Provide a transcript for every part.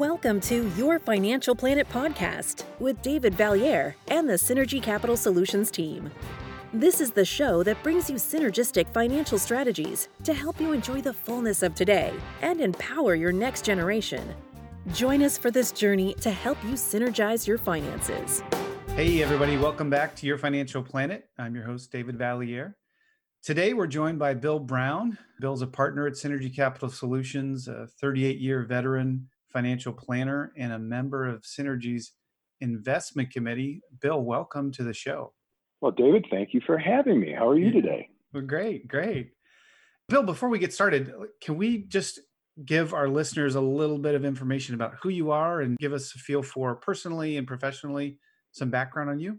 Welcome to Your Financial Planet podcast with David Vallieres and the Synergy Capital Solutions team. This is the show that brings you synergistic financial strategies to help you enjoy the fullness of today and empower your next generation. Join us for this journey to help you synergize your finances. Hey, everybody, welcome back to Your Financial Planet. I'm your host, David Vallieres. Today, we're joined by Bill Brown. Bill's a partner at Synergy Capital Solutions, a 38 year veteran financial planner, and a member of Synergy's investment committee. Bill, welcome to the show. Well, David, thank you for having me. How are you today? Well, great, great. Bill, before we get started, can we just give our listeners a little bit of information about who you are and give us a feel for personally and professionally some background on you?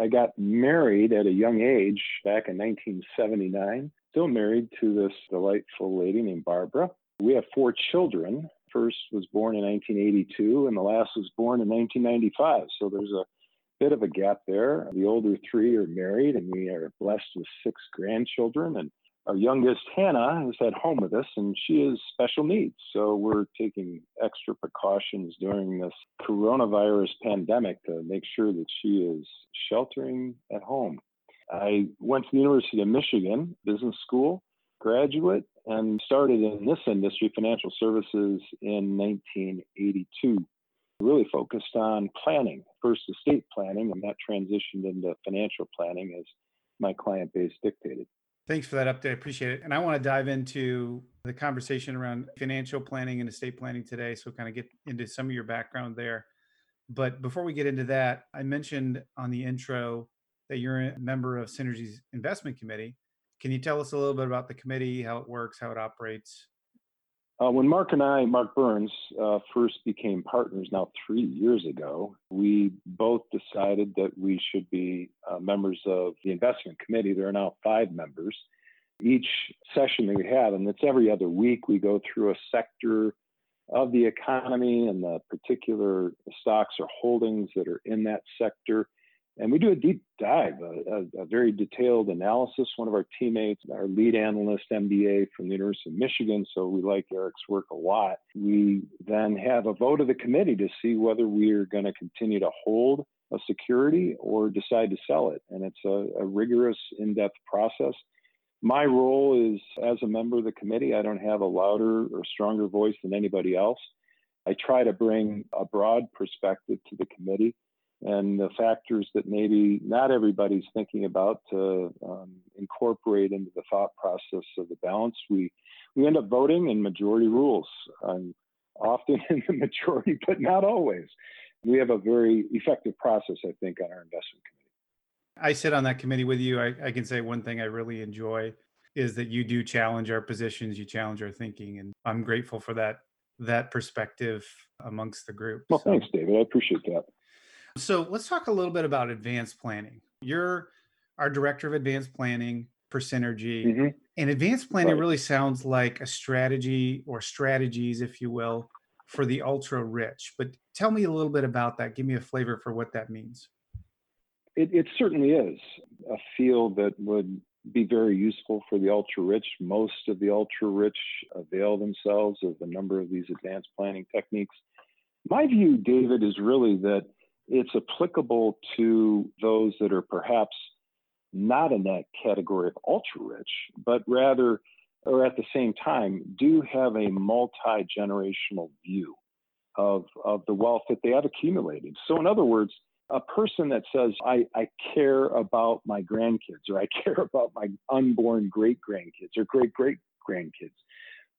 I got married at a young age back in 1979. Still married to this delightful lady named Barbara. We have four children. First was born in 1982, and the last was born in 1995. So there's a bit of a gap there. The older three are married, and we are blessed with six grandchildren. And our youngest, Hannah, is at home with us, and she has special needs. So we're taking extra precautions during this coronavirus pandemic to make sure that she is sheltering at home. I went to the University of Michigan Business School, graduate, and started in this industry, financial services, in 1982. Really focused on planning, first estate planning, and that transitioned into financial planning as my client base dictated. Thanks for that update. I appreciate it. And I want to dive into the conversation around financial planning and estate planning today. So, kind of get into some of your background there. But before we get into that, I mentioned on the intro that you're a member of Synergy's investment committee. Can you tell us a little bit about the committee, how it works, how it operates? Uh, when Mark and I, Mark Burns, uh, first became partners now three years ago, we both decided that we should be uh, members of the investment committee. There are now five members. Each session that we have, and it's every other week, we go through a sector of the economy and the particular stocks or holdings that are in that sector and we do a deep dive, a, a, a, very detailed analysis. One of our teammates, our lead analyst, MBA from the University of Michigan, so we like Eric's work a lot. We then have a vote of the committee to see whether we are going to continue to hold a security or decide to sell it. And it's a, a rigorous, in depth process. My role is as a member of the committee, I don't have a louder or stronger voice than anybody else. I try to bring a broad perspective to the committee and the factors that maybe not everybody's thinking about to um, incorporate into the thought process of the balance. We we end up voting in majority rules, um, often in the majority, but not always. We have a very effective process, I think, on our investment committee. I sit on that committee with you. I, I can say one thing I really enjoy is that you do challenge our positions, you challenge our thinking, and I'm grateful for that that perspective amongst the group. Well, so. thanks, David. I appreciate that. So let's talk a little bit about advanced planning. You're our director of advanced planning for Synergy. Mm-hmm. And advanced planning right. really sounds like a strategy or strategies, if you will, for the ultra rich. But tell me a little bit about that. Give me a flavor for what that means. It, it certainly is a field that would be very useful for the ultra rich. Most of the ultra rich avail themselves of a number of these advanced planning techniques. My view, David, is really that it's applicable to those that are perhaps not in that category of ultra rich, but rather, or at the same time, do have a multi generational view of, of the wealth that they have accumulated. So, in other words, a person that says, I, I care about my grandkids, or I care about my unborn great grandkids, or great great grandkids,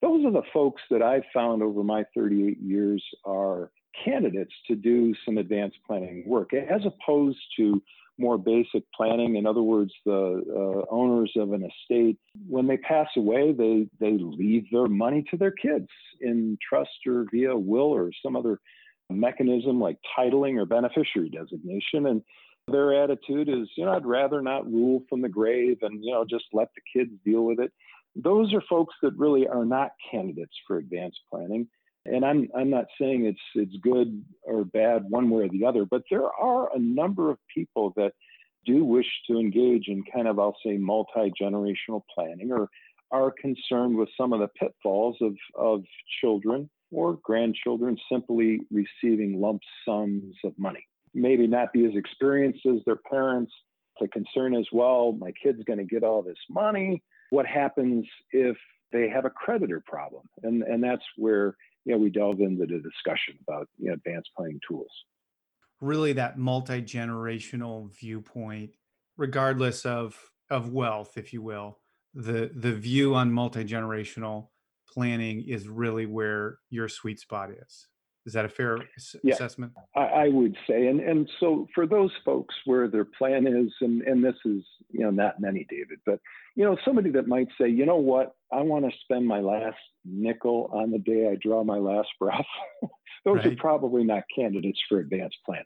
those are the folks that I've found over my 38 years are candidates to do some advanced planning work as opposed to more basic planning. In other words, the uh, owners of an estate, when they pass away, they, they leave their money to their kids in trust or via will or some other mechanism like titling or beneficiary designation. And their attitude is, you know, I'd rather not rule from the grave and, you know, just let the kids deal with it. Those are folks that really are not candidates for advanced planning. And I'm I'm not saying it's it's good or bad one way or the other, but there are a number of people that do wish to engage in kind of I'll say multi-generational planning or are concerned with some of the pitfalls of, of children or grandchildren simply receiving lump sums of money. Maybe not be as experienced as their parents. The concern is, well, my kid's going to get all this money. What happens if they have a creditor problem? And, and that's where you know, we delve into the discussion about you know, advanced planning tools. Really, that multi generational viewpoint, regardless of of wealth, if you will, the the view on multi generational planning is really where your sweet spot is. Is that a fair yeah, assessment? I, I, would say, and and so for those folks where their plan is, and and this is you know not many, David, but you know somebody that might say, you know what, I want to spend my last nickel on the day I draw my last breath. those right. are probably not candidates for advanced planning.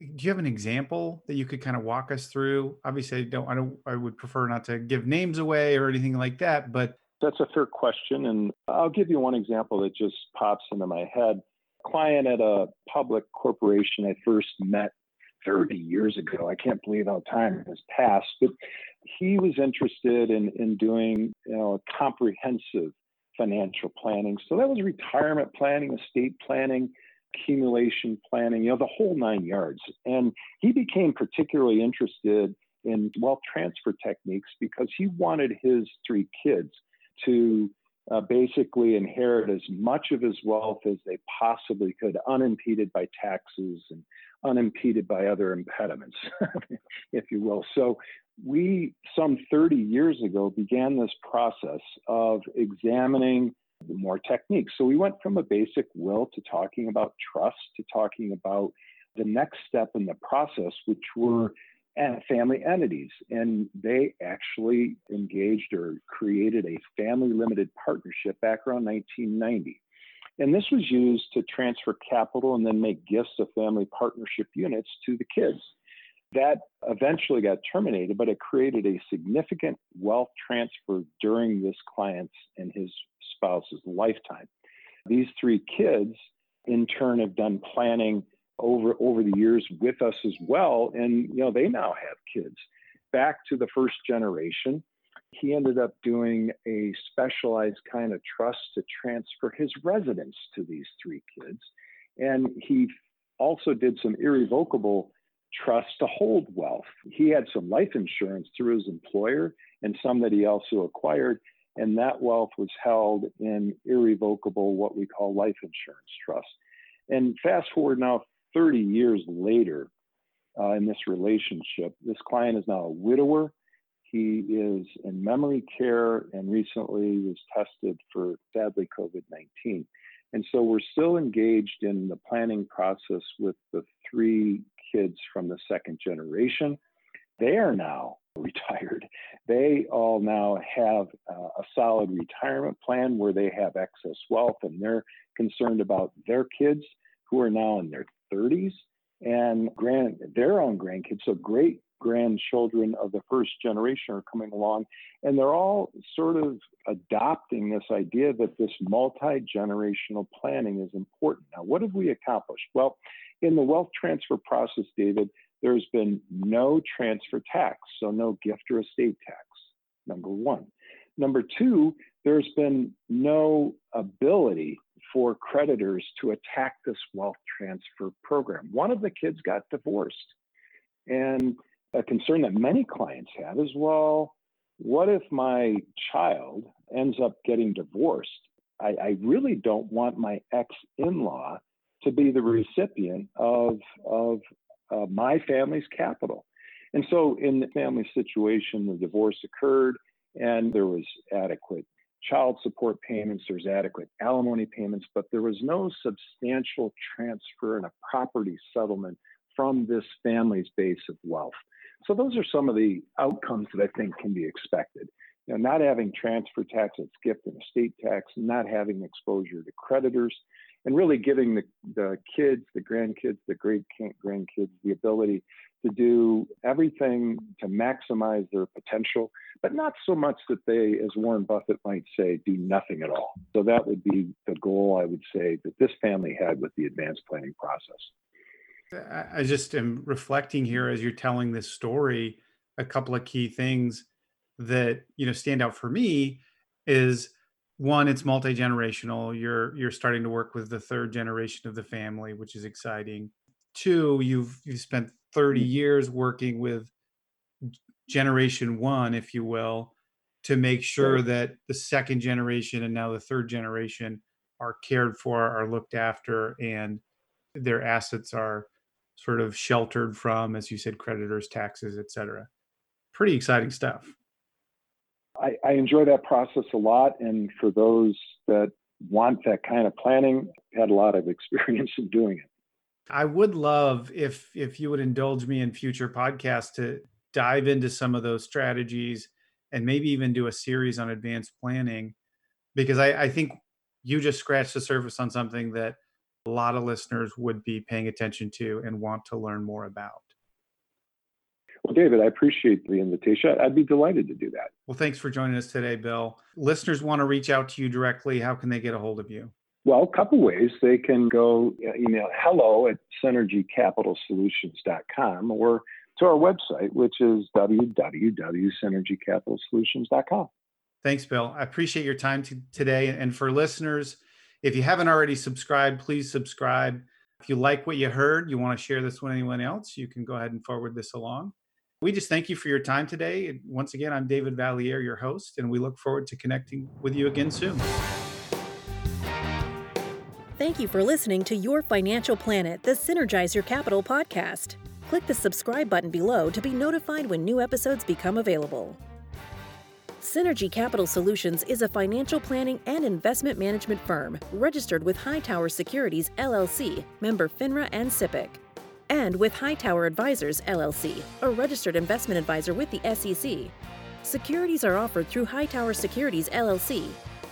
Do you have an example that you could kind of walk us through? Obviously, I don't. I don't. I would prefer not to give names away or anything like that, but that's a fair question, and I'll give you one example that just pops into my head client at a public corporation I first met 30 years ago. I can't believe how time has passed, but he was interested in, in doing you know, a comprehensive financial planning. So that was retirement planning, estate planning, accumulation planning, you know, the whole nine yards. And he became particularly interested in wealth transfer techniques because he wanted his three kids to uh, basically inherit as much of his wealth as they possibly could, unimpeded by taxes and unimpeded by other impediments, if you will. So, we, some 30 years ago, began this process of examining more techniques. So, we went from a basic will to talking about trust to talking about the next step in the process, which were family entities. And they actually engaged or created a family limited partnership back around 1990. And this was used to transfer capital and then make gifts of family partnership units to the kids. That eventually got terminated, but it created a significant wealth transfer during this client's and his spouse's lifetime. These three kids, in turn, have done planning over over the years with us as well. And you know they now have kids. Back to the first generation he ended up doing a specialized kind of trust to transfer his residence to these three kids. And he also did some irrevocable trust to hold wealth. He had some life insurance through his employer and some that he also acquired and that wealth was held in irrevocable what we call life insurance trust. And fast forward now 30 years later uh, in this relationship. This client is now a widower. He is in memory care and recently was tested for, sadly, COVID 19. And so we're still engaged in the planning process with the three kids from the second generation. They are now retired. They all now have uh, a solid retirement plan where they have excess wealth and they're concerned about their kids who are now in their 30s and grand their own grandkids so great grandchildren of the first generation are coming along. And they're all sort of adopting this idea that this multi-generational planning is important. Now what have we accomplished? Well in the wealth transfer process david there's been no transfer tax so no gift or estate tax number one. Number two there's been no ability for creditors to attack this wealth transfer program. One of the kids got divorced. And a concern that many clients have is well, what if my child ends up getting divorced? I, I really don't want my ex in law to be the recipient of, of uh, my family's capital. And so, in the family situation, the divorce occurred and there was adequate child support payments, there's adequate alimony payments, but there was no substantial transfer and a property settlement from this family's base of wealth. So those are some of the outcomes that I think can be expected. You know, not having transfer tax, it's gift and estate tax, not having exposure to creditors, and really giving the, the kids, the grandkids, the great grandkids the ability to do everything to maximize their potential, but not so much that they, as Warren Buffett might say, do nothing at all. So that would be the goal, I would say, that this family had with the advanced planning process. I just am reflecting here as you're telling this story, a couple of key things that you know stand out for me is one, it's multi generational. You're you're starting to work with the third generation of the family, which is exciting. Two, you've you've spent 30 mm. years working with generation one, if you will, to make sure that the second generation and now the third generation are cared for, are looked after, and their assets are sort of sheltered from, as you said, creditors, taxes, et cetera. Pretty exciting stuff. I, I enjoy that process a lot. And for those that want that kind of planning, had a lot of experience in doing it. I would love if if you would indulge me in future podcasts to dive into some of those strategies and maybe even do a series on advanced planning because I, I think you just scratched the surface on something that a lot of listeners would be paying attention to and want to learn more about. Well, David, I appreciate the invitation. I'd be delighted to do that. Well, thanks for joining us today, Bill. Listeners want to reach out to you directly. How can they get a hold of you? Well, a couple ways. They can go uh, email hello at synergycapitalsolutions.com or to our website, which is www.synergycapitalsolutions.com. Thanks, Bill. I appreciate your time t- today. And for listeners, if you haven't already subscribed, please subscribe. If you like what you heard, you want to share this with anyone else, you can go ahead and forward this along. We just thank you for your time today. Once again, I'm David Vallieres, your host, and we look forward to connecting with you again soon. Thank you for listening to Your Financial Planet, the Synergize Your Capital podcast. Click the subscribe button below to be notified when new episodes become available. Synergy Capital Solutions is a financial planning and investment management firm registered with Hightower Securities LLC, member FINRA and SIPC, and with Hightower Advisors LLC, a registered investment advisor with the SEC. Securities are offered through Hightower Securities LLC,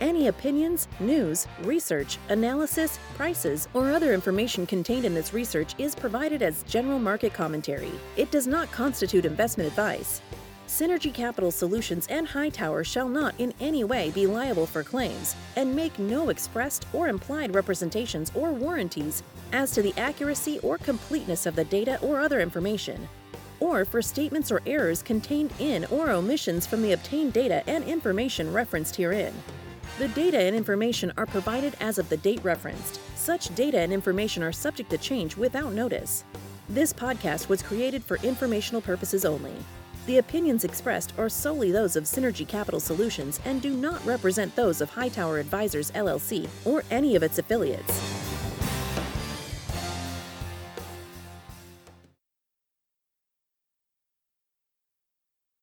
Any opinions, news, research, analysis, prices, or other information contained in this research is provided as general market commentary. It does not constitute investment advice. Synergy Capital Solutions and Hightower shall not in any way be liable for claims and make no expressed or implied representations or warranties as to the accuracy or completeness of the data or other information, or for statements or errors contained in or omissions from the obtained data and information referenced herein. The data and information are provided as of the date referenced. Such data and information are subject to change without notice. This podcast was created for informational purposes only. The opinions expressed are solely those of Synergy Capital Solutions and do not represent those of Hightower Advisors LLC or any of its affiliates.